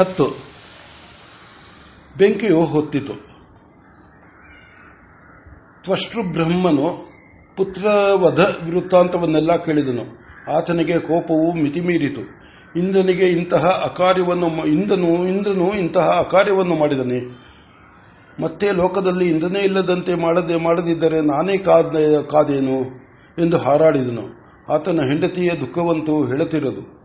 ಹತ್ತು. ಬೆಂಕಿಯು ಹೊತ್ತಿತು. ತ್ವಷ್ಟೃಬ್ರಹ್ಮನು ಪುತ್ರವಧ ವೃತ್ತಾಂತವನ್ನೆಲ್ಲ ಕೇಳಿದನು. ಆತನಿಗೆ ಕೋಪವು ಮಿತಿಮೀರಿತು. ಇಂದ್ರನಿಗೆ ಇಂತಹ ಅಕಾರ್ಯವನ್ನು ಇಂದ್ರನು ಇಂದ್ರನು ಇಂತಹ ಅಕಾರ್ಯವನ್ನು ಮಾಡಿದನೆ. ಮತ್ತೆ ಲೋಕದಲ್ಲಿ ಇಂದ್ರನೇ ಇಲ್ಲದಂತೆ ಮಾಡದೆ, ಮಾಡದಿದ್ದರೆ ನಾನೇ ಕಾದ, ಕಾದೇನು? ಎಂದು ಹಾರಾಡಿದನು. ಆತನ ಹೆಂಡತಿಯ ದುಃಖವಂತೂ ಹೇಳುತ್ತಿರದು.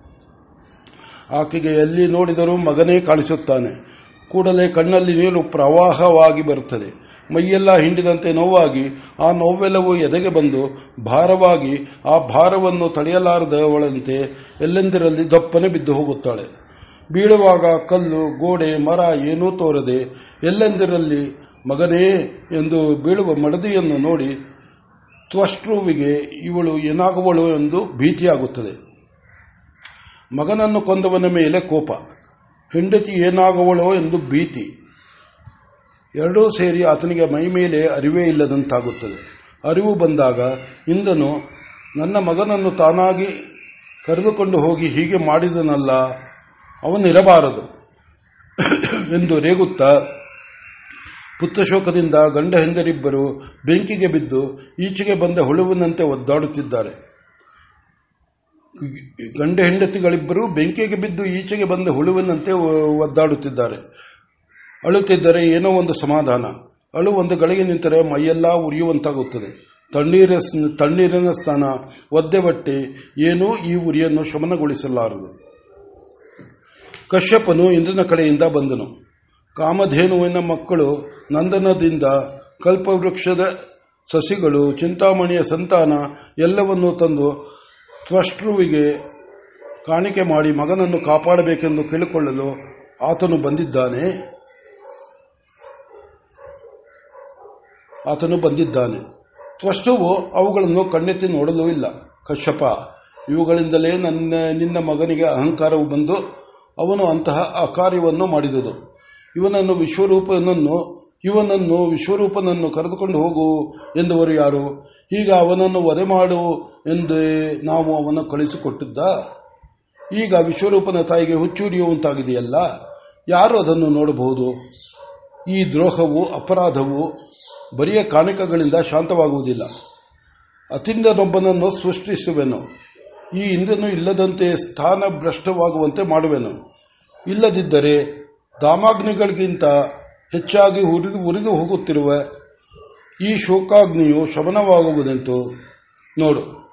ಆಕೆಗೆ ಎಲ್ಲಿ ನೋಡಿದರೂ ಮಗನೇ ಕಾಣಿಸುತ್ತಾನೆ. ಕೂಡಲೇ ಕಣ್ಣಲ್ಲಿ ನೀರು ಪ್ರವಾಹವಾಗಿ ಬರುತ್ತದೆ. ಮೈಯೆಲ್ಲ ಹಿಂಡಿದಂತೆ ನೋವಾಗಿ ಆ ನೋವೆಲ್ಲವೂ ಎದೆಗೆ ಬಂದು ಭಾರವಾಗಿ ಆ ಭಾರವನ್ನು ತಡೆಯಲಾರದವಳಂತೆ ಎಲ್ಲೆಂದರಲ್ಲಿ ದಪ್ಪನೆ ಬಿದ್ದು ಹೋಗುತ್ತಾಳೆ. ಬೀಳುವಾಗ ಕಲ್ಲು, ಗೋಡೆ, ಮರ ಏನೂ ತೋರದೆ ಎಲ್ಲೆಂದರಲ್ಲಿ ಮಗನೇ ಎಂದು ಬೀಳುವ ಮಡದಿಯನ್ನು ನೋಡಿ ತ್ವಷ್ಟ್ರುವಿಗೆ ಇವಳು ಏನಾಗುವಳು ಎಂದು ಭೀತಿಯಾಗುತ್ತದೆ. ಮಗನನ್ನು ಕೊಂದವನ ಮೇಲೆ ಕೋಪ. ಹೆಂಡತಿ ಏನಾಗುವಳೋ ಎಂದು ಭೀತಿ. ಎರಡೂ ಸೇರಿ ಆತನಿಗೆ ಮೈ ಮೇಲೆ ಅರಿವೇ ಇಲ್ಲದಂತಾಗುತ್ತದೆ. ಅರಿವು ಬಂದಾಗ ಇಂದನು ನನ್ನ ಮಗನನ್ನು ತಾನಾಗಿ ಕರೆದುಕೊಂಡು ಹೋಗಿ ಹೀಗೆ ಮಾಡಿದನಲ್ಲ, ಅವನಿರಬಾರದು ಎಂದು ರೇಗುತ್ತಾ ಪುತ್ರಶೋಕದಿಂದ ಗಂಡ ಹೆಂದರಿಬ್ಬರು ಬೆಂಕಿಗೆ ಬಿದ್ದು ಈಚೆಗೆ ಬಂದ ಹುಳುವಿನಂತೆ ಒದ್ದಾಡುತ್ತಿದ್ದಾರೆ. ಗಂಡ ಹೆಂಡತಿಗಳಿಬ್ಬರು ಬೆಂಕಿಗೆ ಬಿದ್ದು ಈಚೆಗೆ ಬಂದ ಹುಳುವಿನಂತೆ ಒದ್ದಾಡುತ್ತಿದ್ದಾರೆ. ಅಳುತ್ತಿದ್ದರೆ ಏನೋ ಒಂದು ಸಮಾಧಾನ. ಅಳು ಒಂದು ಗಳಿಗೆ ನಿಂತರೆ ಮೈಯೆಲ್ಲ ಉರಿಯುವಂತಾಗುತ್ತದೆ. ತಣ್ಣೀರ ತಣ್ಣೀರಿನ ಸ್ಥಾನ ಒದ್ದೆ ಬಟ್ಟೆ, ಏನೂ ಈ ಉರಿಯನ್ನು ಶಮನಗೊಳಿಸಲಾರದು. ಕಶ್ಯಪನು ಇಂದ್ರನ ಕಡೆಯಿಂದ ಬಂದನು. ಕಾಮಧೇನುವಿನ ಮಕ್ಕಳು ನಂದನದಿಂದ ಕಲ್ಪವೃಕ್ಷದ ಸಸಿಗಳು, ಚಿಂತಾಮಣಿಯ ಸಂತಾನ ಎಲ್ಲವನ್ನೂ ತಂದು ತ್ವಷ್ಟೃವಿಗೆ ಕಾಣಿಕೆ ಮಾಡಿ ಮಗನನ್ನು ಕಾಪಾಡಬೇಕೆಂದು ಕೇಳಿಕೊಳ್ಳಲು ಆತನು ಬಂದಿದ್ದಾನೆ. ಆತನು ಬಂದಿದ್ದಾನೆ. ತ್ವಷ್ಟುವು ಅವುಗಳನ್ನು ಕಣ್ಣೆತ್ತಿ ನೋಡಲೂ ಇಲ್ಲ. ಕಶ್ಯಪ, ಇವುಗಳಿಂದಲೇ ನನ್ನ, ನಿನ್ನ ಮಗನಿಗೆ ಅಹಂಕಾರವು ಬಂದು ಅವನು ಅಂತಹ ಅಕಾರ್ಯವನ್ನು ಮಾಡಿದುದು. ಇವನನ್ನು ವಿಶ್ವರೂಪನನ್ನು ಇವನನ್ನು ವಿಶ್ವರೂಪನನ್ನು ಕರೆದುಕೊಂಡು ಹೋಗು ಎಂದವರು ಯಾರು? ಈಗ ಅವನನ್ನು ವಧೆ ಮಾಡು ಎಂದೇ ನಾವು ಅವನ ಕಳಿಸಿಕೊಟ್ಟಿದ್ದ. ಈಗ ವಿಶ್ವರೂಪನ ತಾಯಿಗೆ ಹುಚ್ಚುರಿಯುವಂತಾಗಿದೆಯಲ್ಲ ಯಾರು ಅದನ್ನು ನೋಡಬಹುದು? ಈ ದ್ರೋಹವು ಅಪರಾಧವು ಬರಿಯ ಕಾಣಿಕಗಳಿಂದ ಶಾಂತವಾಗುವುದಿಲ್ಲ. ಅತಿಂದನೊಬ್ಬನನ್ನು ಸೃಷ್ಟಿಸುವೆನು. ಈ ಇಂದ್ರನು ಇಲ್ಲದಂತೆ ಸ್ಥಾನ ಭ್ರಷ್ಟವಾಗುವಂತೆ ಮಾಡುವೆನು. ಇಲ್ಲದಿದ್ದರೆ ದಾಮಾಗ್ನಿಗಳಿಗಿಂತ ಹೆಚ್ಚಾಗಿ ಹುರಿದು ಉರಿದು ಹೋಗುತ್ತಿರುವ ಈ ಶೋಕಾಗ್ನಿಯು ಶಮನವಾಗುವುದೆಂತು ನೋಡು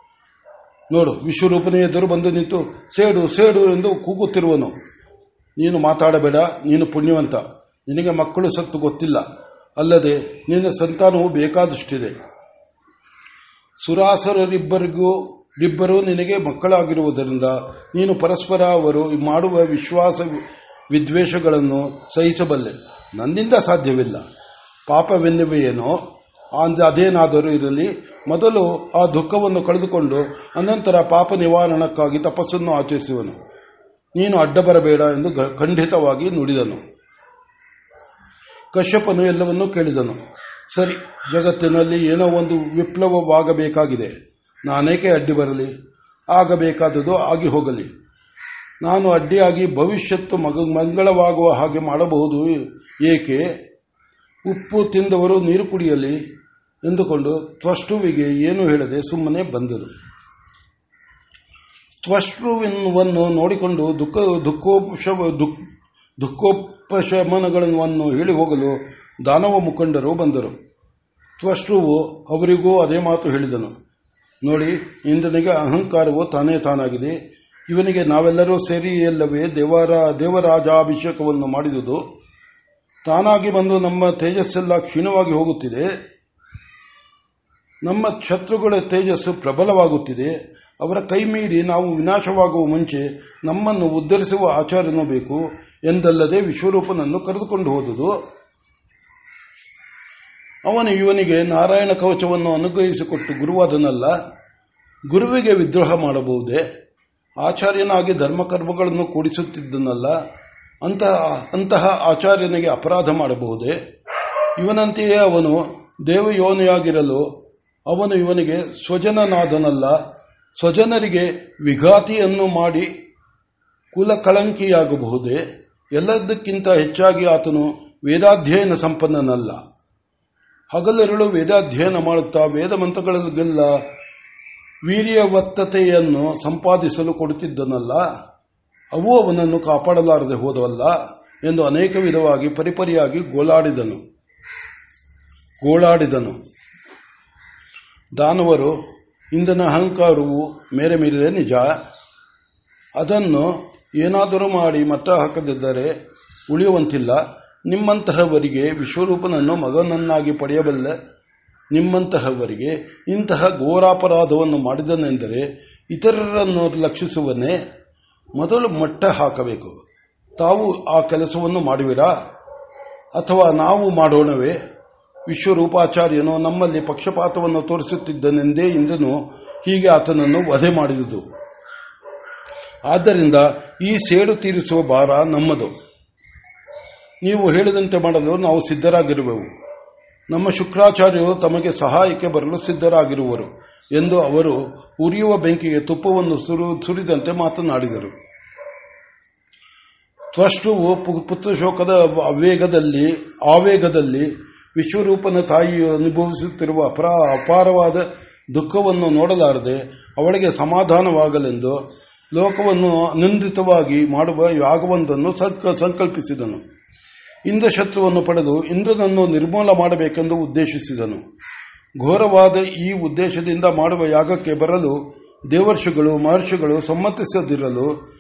ನೋಡು ವಿಶ್ವರೂಪನೇ ಎದುರು ಬಂದು ನಿಂತು ಸೇಡು ಸೇಡು ಎಂದು ಕೂಗುತ್ತಿರುವನು. ನೀನು ಮಾತಾಡಬೇಡ, ನೀನು ಪುಣ್ಯವಂತ. ನಿನಗೆ ಮಕ್ಕಳು ಸತ್ತು ಗೊತ್ತಿಲ್ಲ. ಅಲ್ಲದೆ ನಿನ್ನ ಸಂತಾನವು ಬೇಕಾದಷ್ಟಿದೆ. ಸುರಾಸರರಿಬ್ಬರಿಗೂ, ಇಬ್ಬರು ನಿನಗೆ ಮಕ್ಕಳಾಗಿರುವುದರಿಂದ ನೀನು ಪರಸ್ಪರ ಅವರು ಮಾಡುವ ವಿಶ್ವಾಸ ವಿದ್ವೇಷಗಳನ್ನು ಸಹಿಸಬಲ್ಲೆ. ನನ್ನಿಂದ ಸಾಧ್ಯವಿಲ್ಲ. ಪಾಪವೆನ್ನುವೆಯೇನೋ ಅದೇನಾದರೂ ಇರಲಿ, ಮೊದಲು ಆ ದುಃಖವನ್ನು ಕಳೆದುಕೊಂಡು ಅನಂತರ ಪಾಪ ನಿವಾರಣಕ್ಕಾಗಿ ತಪಸ್ಸನ್ನು ಆಚರಿಸುವನು. ನೀನು ಅಡ್ಡ ಬರಬೇಡ ಎಂದು ಖಂಡಿತವಾಗಿ ನುಡಿದನು. ಕಶ್ಯಪನು ಎಲ್ಲವನ್ನೂ ಕೇಳಿದನು. ಸರಿ, ಜಗತ್ತಿನಲ್ಲಿ ಏನೋ ಒಂದು ವಿಪ್ಲವವಾಗಬೇಕಾಗಿದೆ. ನಾನೇಕೆ ಅಡ್ಡಿ ಬರಲಿ? ಆಗಬೇಕಾದದು ಆಗಿ ಹೋಗಲಿ. ನಾನು ಅಡ್ಡಿಯಾಗಿ ಭವಿಷ್ಯತ್ತು ಮಗ ಮಂಗಳವಾಗುವ ಹಾಗೆ ಮಾಡಬಹುದು. ಏಕೆ? ಉಪ್ಪು ತಿಂದವರು ನೀರು ಕುಡಿಯಲಿ ಎಂದುಕೊಂಡು ತ್ವಷ್ಟುವಿಗೆ ಏನು ಹೇಳದೆ ಸುಮ್ಮನೆ ಬಂದರು. ತ್ವಷ್ಟುವನ್ನು ನೋಡಿಕೊಂಡು ದುಃಖ ದುಃಖೋಪಶ ದುಃಖೋಪಶಮನಗಳನ್ನು ಹೇಳಿ ಹೋಗಲು ದಾನವ ಮುಖಂಡರು ಬಂದರು. ತ್ವಷ್ಟುವು ಅವರಿಗೂ ಅದೇ ಮಾತು ಹೇಳಿದನು. ನೋಡಿ, ಇಂದ್ರನಿಗೆ ಅಹಂಕಾರವು ತಾನೇ ತಾನಾಗಿದೆ. ಇವನಿಗೆ ನಾವೆಲ್ಲರೂ ಸೇರಿ ಎಲ್ಲವೇ ದೇವರ ದೇವರಾಜಾಭಿಷೇಕವನ್ನು ಮಾಡಿದುದು. ತಾನಾಗಿ ಬಂದು ನಮ್ಮ ತೇಜಸ್ಸೆಲ್ಲ ಕ್ಷೀಣವಾಗಿ ಹೋಗುತ್ತಿದೆ. ನಮ್ಮ ಶತ್ರುಗಳ ತೇಜಸ್ಸು ಪ್ರಬಲವಾಗುತ್ತಿದೆ. ಅವರ ಕೈ ಮೀರಿ ನಾವು ವಿನಾಶವಾಗುವ ಮುಂಚೆ ನಮ್ಮನ್ನು ಉದ್ಧರಿಸುವ ಆಚಾರನೂ ಬೇಕು ಎಂದಲ್ಲದೆ ವಿಶ್ವರೂಪನನ್ನು ಕರೆದುಕೊಂಡು ಹೋದುದು. ಅವನು ಇವನಿಗೆ ನಾರಾಯಣ ಕವಚವನ್ನು ಅನುಗ್ರಹಿಸಿಕೊಟ್ಟು ಗುರುವಾದನಲ್ಲ, ಗುರುವಿಗೆ ವಿದ್ರೋಹ ಮಾಡಬಹುದೇ? ಆಚಾರ್ಯನಾಗಿ ಧರ್ಮಕರ್ಮಗಳನ್ನು ಕೂಡಿಸುತ್ತಿದ್ದನಲ್ಲ, ಅಂತಹ ಅಂತಹ ಆಚಾರ್ಯನಿಗೆ ಅಪರಾಧ ಮಾಡಬಹುದೇ? ಇವನಂತೆಯೇ ಅವನು ದೇವಯೋನಿಯಾಗಿರಲು, ಅವನು ಇವನಿಗೆ ಸ್ವಜನನಾದನಲ್ಲ, ಸ್ವಜನರಿಗೆ ವಿಘಾತಿಯನ್ನು ಮಾಡಿ ಕುಲಕಳಂಕಿಯಾಗಬಹುದೇ? ಎಲ್ಲದಕ್ಕಿಂತ ಹೆಚ್ಚಾಗಿ ಆತನು ವೇದಾಧ್ಯಯನ ಸಂಪನ್ನನಲ್ಲ. ಹಗಲೆರಳು ವೇದಾಧ್ಯಯನ ಮಾಡುತ್ತಾ ವೇದ ಮಂತ್ರಗಳಿಗೆಲ್ಲ ವೀರ್ಯವತ್ತತೆಯನ್ನು ಸಂಪಾದಿಸಲು ಕೊಡುತ್ತಿದ್ದನಲ್ಲ, ಅವು ಅವನನ್ನು ಕಾಪಾಡಲಾರದೆ ಹೋದವಲ್ಲ ಎಂದು ಅನೇಕ ವಿಧವಾಗಿ ಪರಿಪರಿಯಾಗಿ ಗೋಳಾಡಿದನು. ಗೋಳಾಡಿದನು. ದಾನವರು ಇಂದನ ಅಹಂಕಾರವು ಮೇರೆ ಮೀರಿದೆ ನಿಜ. ಅದನ್ನು ಏನಾದರೂ ಮಾಡಿ ಮಟ್ಟ ಹಾಕದಿದ್ದರೆ ಉಳಿಯುವಂತಿಲ್ಲ. ನಿಮ್ಮಂತಹವರಿಗೆ ವಿಶ್ವರೂಪನನ್ನು ಮಗನನ್ನಾಗಿ ಪಡೆಯಬಲ್ಲ. ನಿಮ್ಮಂತಹವರಿಗೆ ಇಂತಹ ಘೋರಾಪರಾಧವನ್ನು ಮಾಡಿದನೆಂದರೆ ಇತರರನ್ನು ಲಕ್ಷಿಸುವನೇ ಮೊದಲು ಮಟ್ಟ ಹಾಕಬೇಕು. ತಾವು ಆ ಕೆಲಸವನ್ನು ಮಾಡುವಿರಾ? ಅಥವಾ ನಾವು ಮಾಡೋಣವೇ? ವಿಶ್ವರೂಪಾಚಾರ್ಯನು ನಮ್ಮಲ್ಲಿ ಪಕ್ಷಪಾತವನ್ನು ತೋರಿಸುತ್ತಿದ್ದನೆಂದೇ ಇಂದ್ರನು ಹೀಗೆ ಆತನನ್ನು ವಧೆ ಮಾಡಿದುದು. ಆದ್ದರಿಂದ ಈ ಸೇಡು ತೀರಿಸುವ ಭಾರ ನಮ್ಮದು. ನೀವು ಹೇಳಿದಂತೆ ಮಾಡಲು ನಾವು ಸಿದ್ಧರಾಗಿರುವೆವು. ನಮ್ಮ ಶುಕ್ರಾಚಾರ್ಯರು ತಮಗೆ ಸಹಾಯಕ್ಕೆ ಬರಲು ಸಿದ್ಧರಾಗಿರುವರು ಎಂದು ಅವರು ಉರಿಯುವ ಬೆಂಕಿಗೆ ತುಪ್ಪವನ್ನು ಸುರಿದಂತೆ ಮಾತನಾಡಿದರು. ತ್ವಷ್ಟುವು ಪುತ್ರಶೋಕದ ಅವೇಗದಲ್ಲಿ ಆವೇಗದಲ್ಲಿ ವಿಶ್ವರೂಪನ ತಾಯಿಯು ಅನುಭವಿಸುತ್ತಿರುವ ಅಪರ, ಅಪಾರವಾದ ದುಃಖವನ್ನು ನೋಡಲಾರದೆ ಅವಳಿಗೆ ಸಮಾಧಾನವಾಗಲೆಂದು ಲೋಕವನ್ನು ಅನಿಂದಿತವಾಗಿ ಮಾಡುವ ಯಾಗವೊಂದನ್ನು ಸಂಕಲ್ಪಿಸಿದನು. ಇಂದ್ರಶತ್ರುವನ್ನು ಪಡೆದು ಇಂದ್ರನನ್ನು ನಿರ್ಮೂಲ ಮಾಡಬೇಕೆಂದು ಉದ್ದೇಶಿಸಿದನು. ಘೋರವಾದ ಈ ಉದ್ದೇಶದಿಂದ ಮಾಡುವ ಯಾಗಕ್ಕೆ ಬರಲು ದೇವರ್ಷಿಗಳು, ಮಹರ್ಷಿಗಳು ಸಮ್ಮತಿಸದಿರಲು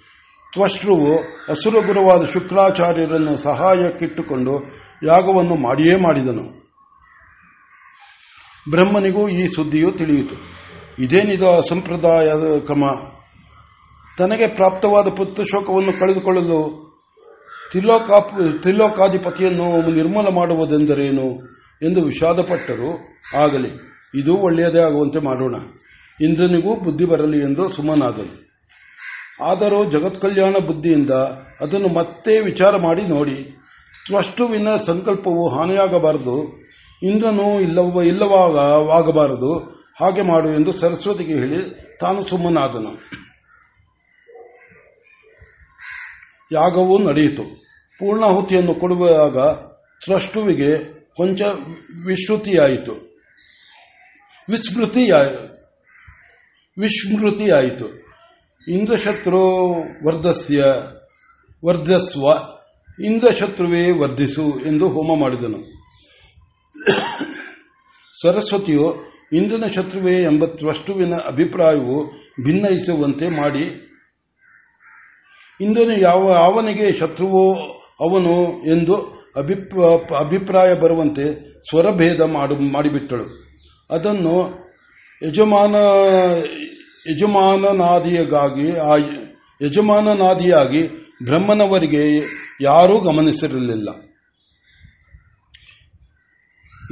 ತ್ವಶ್ರುವು ಅಸುರಗುರವಾದ ಶುಕ್ರಾಚಾರ್ಯರನ್ನು ಸಹಾಯಕ್ಕಿಟ್ಟುಕೊಂಡು ಯಾಗವನ್ನು ಮಾಡಿಯೇ ಮಾಡಿದನು. ಬ್ರಹ್ಮನಿಗೂ ಈ ಸುದ್ದಿಯು ತಿಳಿಯಿತು. ಇದೇನಿದು ಅಸಂಪ್ರದಾಯದ ಕ್ರಮ. ತನಗೆ ಪ್ರಾಪ್ತವಾದ ಪುತ್ರಶೋಕವನ್ನು ಕಳೆದುಕೊಳ್ಳಲು ತ್ರಿಲೋಕಾಧಿಪತಿಯನ್ನು ನಿರ್ಮಲ ಮಾಡುವುದೆಂದರೇನು ಎಂದು ವಿಷಾದಪಟ್ಟರು. ಆಗಲಿ, ಇದು ಒಳ್ಳೆಯದೇ ಆಗುವಂತೆ ಮಾಡೋಣ. ಇಂದ್ರನಿಗೂ ಬುದ್ಧಿ ಬರಲಿ ಎಂದು ಸುಮ್ಮನಾದನು. ಆದರೂ ಜಗತ್ಕಲ್ಯಾಣ ಬುದ್ಧಿಯಿಂದ ಅದನ್ನು ಮತ್ತೆ ವಿಚಾರ ಮಾಡಿ ನೋಡಿ. ತ್ವಷ್ಟುವಿನ ಸಂಕಲ್ಪವು ಹಾನಿಯಾಗಬಾರದು. ಇಂದ್ರನು ಇಲ್ಲವ ಇಲ್ಲವಾಗಬಾರದು ಹಾಗೆ ಮಾಡು ಎಂದು ಸರಸ್ವತಿಗೆ ಹೇಳಿ ತಾನು ಸುಮ್ಮನಾದನು. ಯಾಗವೂ ನಡೆಯಿತು. ಪೂರ್ಣಾಹುತಿಯನ್ನು ಕೊಡುವಾಗ ತ್ರಷ್ಟುವಿಗೆ ಕೊಂಚ ವಿಶ್ರುತಿಯಾಯಿತು. ವಿಸ್ಮೃತಿಯ, ವಿಸ್ಮೃತಿಯಾಯಿತು. ಇಂದ್ರಶತ್ರು ವರ್ಧಸ್ಯ, ವರ್ಧಸ್ವ, ಇಂದ್ರಶತ್ರುವೇ ವರ್ಧಿಸು ಎಂದು ಹೋಮ ಮಾಡಿದನು. ಸರಸ್ವತಿಯು ಇಂದ್ರನ ಶತ್ರುವೇ ಎಂಬ ತ್ವಷ್ಟುವಿನ ಅಭಿಪ್ರಾಯವು ಭಿನ್ನಯಿಸುವಂತೆ ಮಾಡಿ ಇಂದ್ರನು ಯಾವ ಅವನಿಗೆ ಶತ್ರುವೋ ಅವನು ಎಂದು ಅಭಿಪ್ರಾಯ ಬರುವಂತೆ ಸ್ವರಭೇದ ಮಾಡು ಮಾಡಿಬಿಟ್ಟಳು. ಅದನ್ನು ಯಜಮಾನ ಯಜಮಾನನಾದಿಯಾಗಿ ಯಜಮಾನನಾದಿಯಾಗಿ ಬ್ರಹ್ಮನವರಿಗೆ ಯಾರೂ ಗಮನಿಸಿರಲಿಲ್ಲ.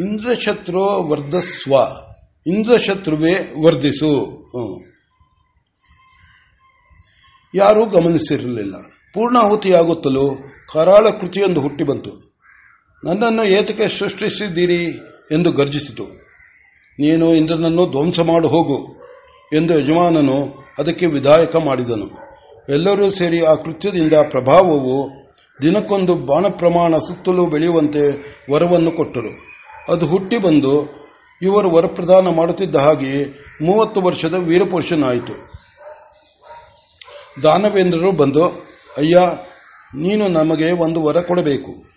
ಇಂದ್ರಶತ್ರು ವರ್ಧಸ್ವ. ಇಂದ್ರಶತ್ರುವೇ ವರ್ಧಿಸು. ಯಾರೂ ಗಮನಿಸಿರಲಿಲ್ಲ. ಪೂರ್ಣಾಹುತಿಯಾಗುತ್ತಲೂ ಕರಾಳ ಕೃತಿಯೊಂದು ಹುಟ್ಟಿ ಬಂತು. ನನ್ನನ್ನು ಏತಕ್ಕೆ ಸೃಷ್ಟಿಸಿದ್ದೀರಿ ಎಂದು ಗರ್ಜಿಸಿತು. ನೀನು ಇಂದ್ರನನ್ನು ಧ್ವಂಸ ಮಾಡು ಹೋಗು ಎಂದು ಯಜಮಾನನು ಅದಕ್ಕೆ ವಿಧಾಯಕ ಮಾಡಿದನು. ಎಲ್ಲರೂ ಸೇರಿ ಆ ಕೃತ್ಯದಿಂದ ಪ್ರಭಾವವು ದಿನಕ್ಕೊಂದು ಬಾಣ ಪ್ರಮಾಣ ಸುತ್ತಲೂ ಬೆಳೆಯುವಂತೆ ವರವನ್ನು ಕೊಟ್ಟರು. ಅದು ಹುಟ್ಟಿ ಬಂದು ಇವರು ವರಪ್ರದಾನ ಮಾಡುತ್ತಿದ್ದ ಹಾಗೆಯೇ ಮೂವತ್ತು ವರ್ಷದ ವೀರಪುರುಷನಾಯಿತು. ದಾನವೇಂದ್ರರು ಬಂದು, ಅಯ್ಯ, ನೀನು ನಮಗೆ ಒಂದು ವರ ಕೊಡಬೇಕು.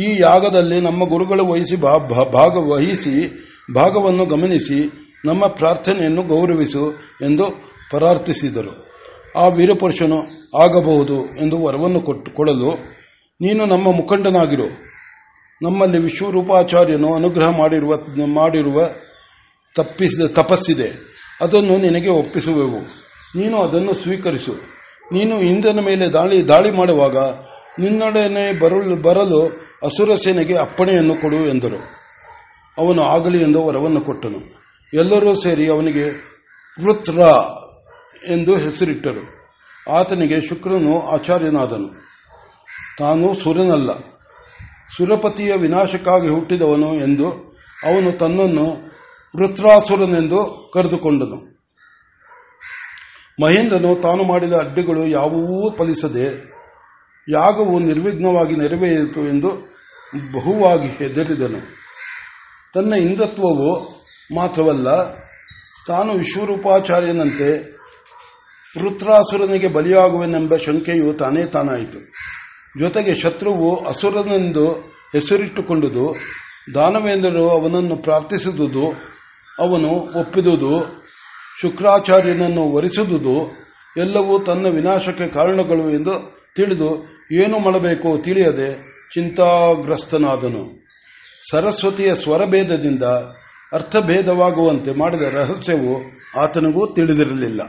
ಈ ಯಾಗದಲ್ಲಿ ನಮ್ಮ ಗುರುಗಳು ವಹಿಸಿ ಭಾಗವಹಿಸಿ ಭಾಗವನ್ನು ಗಮನಿಸಿ, ನಮ್ಮ ಪ್ರಾರ್ಥನೆಯನ್ನು ಗೌರವಿಸು ಎಂದು ಪ್ರಾರ್ಥಿಸಿದರು. ಆ ವೀರಪುರುಷನು ಆಗಬಹುದು ಎಂದು ವರವನ್ನು ಕೊಟ್ಟು ಕೊಡಲು, ನೀನು ನಮ್ಮ ಮುಖಂಡನಾಗಿರು. ನಮ್ಮಲ್ಲಿ ವಿಶ್ವರೂಪಾಚಾರ್ಯನು ಅನುಗ್ರಹ ಮಾಡಿರುವ ಮಾಡಿರುವ ತಪ್ಪಿಸಿದ ತಪಸ್ಸಿದೆ. ಅದನ್ನು ನಿನಗೆ ಒಪ್ಪಿಸುವೆವು. ನೀನು ಅದನ್ನು ಸ್ವೀಕರಿಸು. ನೀನು ಇಂದ್ರನ ಮೇಲೆ ದಾಳಿ ದಾಳಿ ಮಾಡುವಾಗ ನಿನ್ನೊಡನೆ ಬರಲು ಬರಲು ಅಸುರ ಸೇನೆಗೆ ಅಪ್ಪಣೆಯನ್ನು ಕೊಡು ಎಂದರು. ಅವನು ಆಗಲಿ ಎಂದು ವರವನ್ನು ಕೊಟ್ಟನು. ಎಲ್ಲರೂ ಸೇರಿ ಅವನಿಗೆ ವೃತ್ರ ಎಂದು ಹೆಸರಿಟ್ಟರು. ಆತನಿಗೆ ಶುಕ್ರನು ಆಚಾರ್ಯನಾದನು. ತಾನು ಸುರನಲ್ಲ ಸುರಪತಿಯ ವಿನಾಶಕ್ಕಾಗಿ ಹುಟ್ಟಿದವನು ಎಂದು ಅವನು ತನ್ನನ್ನು ವೃತ್ರಾಸುರನೆಂದು ಕರೆದುಕೊಂಡನು. ಮಹೇಂದ್ರನು ತಾನು ಮಾಡಿದ ಅಡ್ಡಿಗಳು ಯಾವುವೂ ಫಲಿಸದೆ ಯಾಗವು ನಿರ್ವಿಘ್ನವಾಗಿ ನೆರವೇರಿತು ಎಂದು ಬಹುವಾಗಿ ಹೆದರಿದನು. ತನ್ನ ಇಂದ್ರತ್ವವು ಮಾತ್ರವಲ್ಲ, ತಾನು ವಿಶ್ವರೂಪಾಚಾರ್ಯನಂತೆ ವೃತ್ರಾಸುರನಿಗೆ ಬಲಿಯಾಗುವೆನೆಂಬ ಶಂಕೆಯು ತಾನೇ ತಾನಾಯಿತು. ಜೊತೆಗೆ ಶತ್ರುವು ಅಸುರನೆಂದು ಹೆಸರಿಟ್ಟುಕೊಂಡುದು, ದಾನವೇಂದ್ರರು ಅವನನ್ನು ಪ್ರಾರ್ಥಿಸಿದುದು, ಅವನು ಒಪ್ಪಿದುದು ಶುಕ್ರಾಚಾರ್ಯನನ್ನು ವರಿಸಿದುದು ಎಲ್ಲವೂ ತನ್ನ ವಿನಾಶಕ್ಕೆ ಕಾರಣಗಳು ಎಂದು ತಿಳಿದು ಏನು ಮಾಡಬೇಕೋ ತಿಳಿಯದೆ ಚಿಂತಾಗ್ರಸ್ತನಾದನು. ಸರಸ್ವತಿಯ ಸ್ವರಭೇದದಿಂದ ಅರ್ಥಭೇದವಾಗುವಂತೆ ಮಾಡಿದ ರಹಸ್ಯವು ಆತನಿಗೂ ತಿಳಿದಿರಲಿಲ್ಲ.